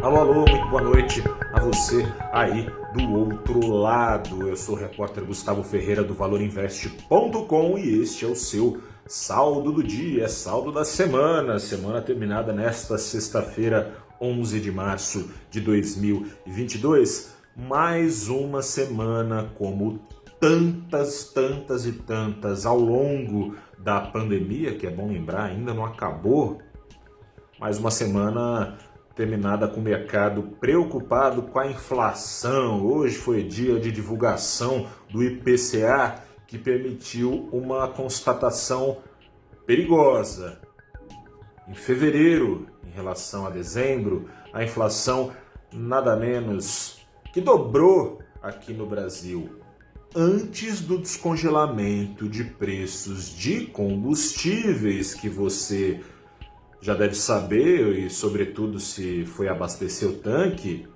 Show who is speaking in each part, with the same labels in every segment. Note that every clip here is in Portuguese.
Speaker 1: Alô, alô, muito boa noite a você aí do outro lado. Eu sou o repórter Gustavo Ferreira do ValorInvest.com e este é o seu saldo do dia, saldo da semana, semana terminada nesta sexta-feira, 11 de março de 2022. Mais uma semana como tantas, tantas e tantas ao longo da pandemia, que é bom lembrar, ainda não acabou. Mais uma semana terminada com o mercado preocupado com a inflação. Hoje foi dia de divulgação do IPCA que permitiu uma constatação perigosa. Em fevereiro, em relação a dezembro, a inflação nada menos que dobrou aqui no Brasil. Antes do descongelamento de preços de combustíveis que você já deve saber, e sobretudo se foi abastecer o tanque,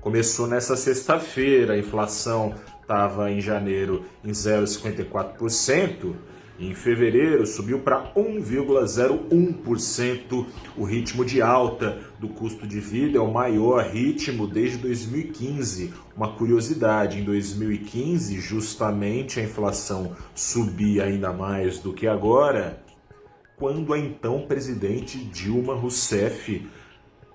Speaker 1: começou nessa sexta-feira. A inflação estava em janeiro em 0,54%. Em fevereiro subiu para 1,01%. O ritmo de alta do custo de vida é o maior ritmo desde 2015. Uma curiosidade: em 2015, justamente a inflação subia ainda mais do que agora quando a então presidente Dilma Rousseff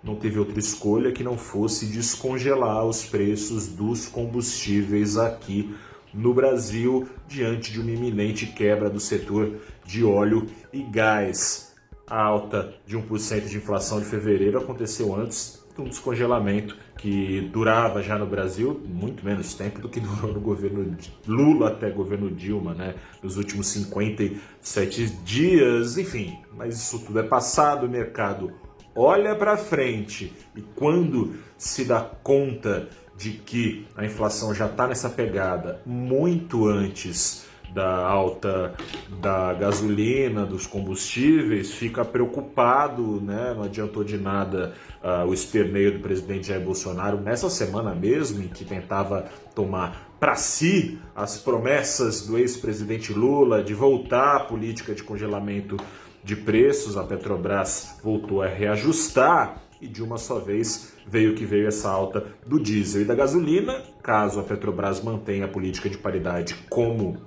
Speaker 1: não teve outra escolha que não fosse descongelar os preços dos combustíveis aqui no Brasil, diante de uma iminente quebra do setor de óleo e gás. A alta de 1% de inflação de fevereiro aconteceu antes de um descongelamento que durava já no Brasil muito menos tempo do que durou no governo Lula até governo Dilma, né? Nos últimos 57 dias, enfim. Mas isso tudo é passado, o mercado olha para frente e quando se dá conta de que a inflação já está nessa pegada muito antes da alta da gasolina, dos combustíveis, fica preocupado, né? não adiantou de nada uh, o esperneio do presidente Jair Bolsonaro nessa semana mesmo, em que tentava tomar para si as promessas do ex-presidente Lula de voltar à política de congelamento de preços, a Petrobras voltou a reajustar e de uma só vez veio que veio essa alta do diesel e da gasolina. Caso a Petrobras mantenha a política de paridade como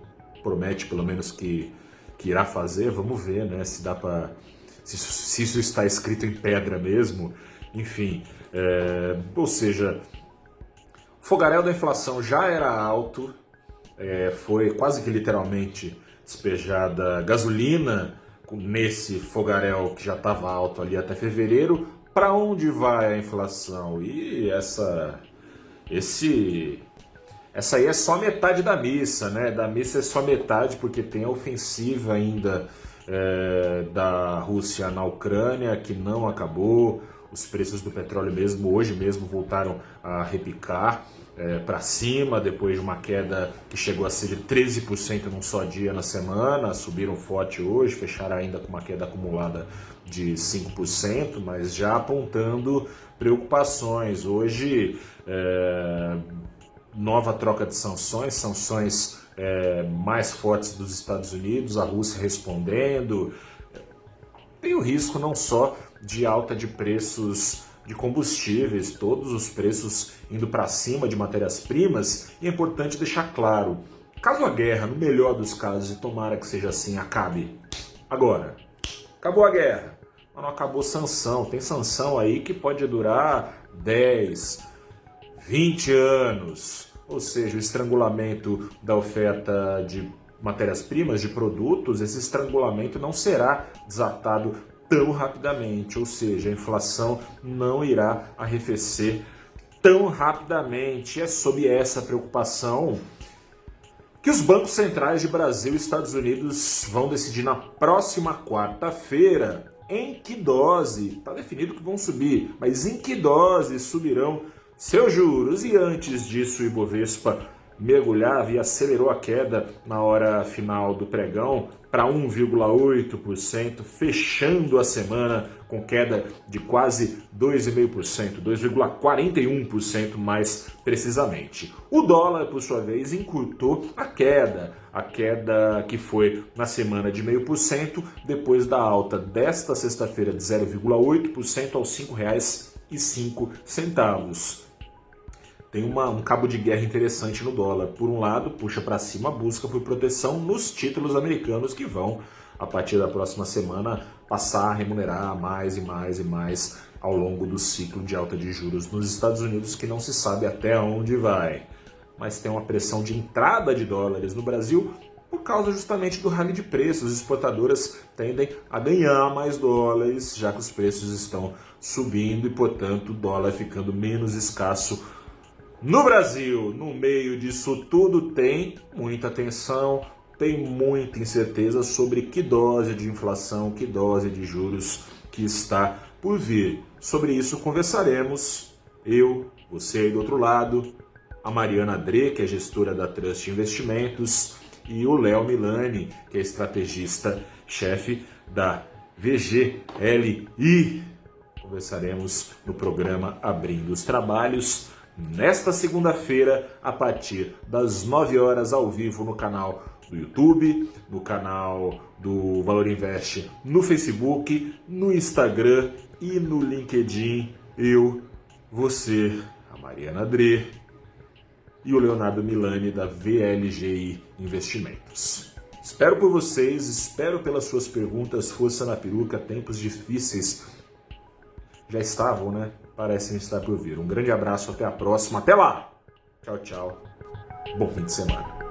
Speaker 1: promete pelo menos que, que irá fazer, vamos ver, né? Se dá para se, se, isso está escrito em pedra mesmo, enfim, é, ou seja, o fogaréu da inflação já era alto, é, foi quase que literalmente despejada gasolina nesse fogaréu que já estava alto ali até fevereiro. Para onde vai a inflação? E essa esse essa aí é só metade da missa, né? Da missa é só metade, porque tem a ofensiva ainda é, da Rússia na Ucrânia, que não acabou. Os preços do petróleo mesmo hoje mesmo voltaram a repicar é, para cima, depois de uma queda que chegou a ser de 13% num só dia na semana. Subiram forte hoje, fecharam ainda com uma queda acumulada de 5%, mas já apontando preocupações. Hoje, é, nova troca de sanções, sanções é, mais fortes dos Estados Unidos, a Rússia respondendo. Tem o risco não só de alta de preços de combustíveis, todos os preços indo para cima de matérias-primas, e é importante deixar claro: caso a guerra, no melhor dos casos, e tomara que seja assim, acabe. Agora, acabou a guerra, mas não acabou sanção. Tem sanção aí que pode durar 10, 20 anos, ou seja, o estrangulamento da oferta de matérias-primas, de produtos, esse estrangulamento não será desatado tão rapidamente, ou seja, a inflação não irá arrefecer tão rapidamente. É sob essa preocupação que os bancos centrais de Brasil e Estados Unidos vão decidir na próxima quarta-feira em que dose, está definido que vão subir, mas em que dose subirão seus juros. E antes disso, o Ibovespa mergulhava e acelerou a queda na hora final do pregão para 1,8%, fechando a semana com queda de quase 2,5%, 2,41% mais precisamente. O dólar, por sua vez, encurtou a queda, a queda que foi na semana de 0,5%, depois da alta desta sexta-feira de 0,8% aos R$ 5,00 centavos. Tem uma, um cabo de guerra interessante no dólar. Por um lado, puxa para cima a busca por proteção nos títulos americanos que vão, a partir da próxima semana, passar a remunerar mais e mais e mais ao longo do ciclo de alta de juros nos Estados Unidos, que não se sabe até onde vai. Mas tem uma pressão de entrada de dólares no Brasil por causa justamente do rally de preços. As exportadoras tendem a ganhar mais dólares, já que os preços estão subindo e, portanto, o dólar ficando menos escasso no Brasil. No meio disso tudo, tem muita tensão, tem muita incerteza sobre que dose de inflação, que dose de juros que está por vir. Sobre isso conversaremos, eu, você aí do outro lado, a Mariana Dre, que é gestora da Trust Investimentos, e o Léo Milani, que é estrategista-chefe da VGLI. Conversaremos no programa Abrindo os Trabalhos nesta segunda-feira, a partir das 9 horas ao vivo no canal do YouTube, no canal do Valor Invest, no Facebook, no Instagram e no LinkedIn. Eu, você, a Mariana Dre e o Leonardo Milani da VLGI Investimentos. Espero por vocês, espero pelas suas perguntas. Força na peruca, tempos difíceis já estavam, né? Parecem estar por vir. Um grande abraço, até a próxima. Até lá! Tchau, tchau. Bom fim de semana.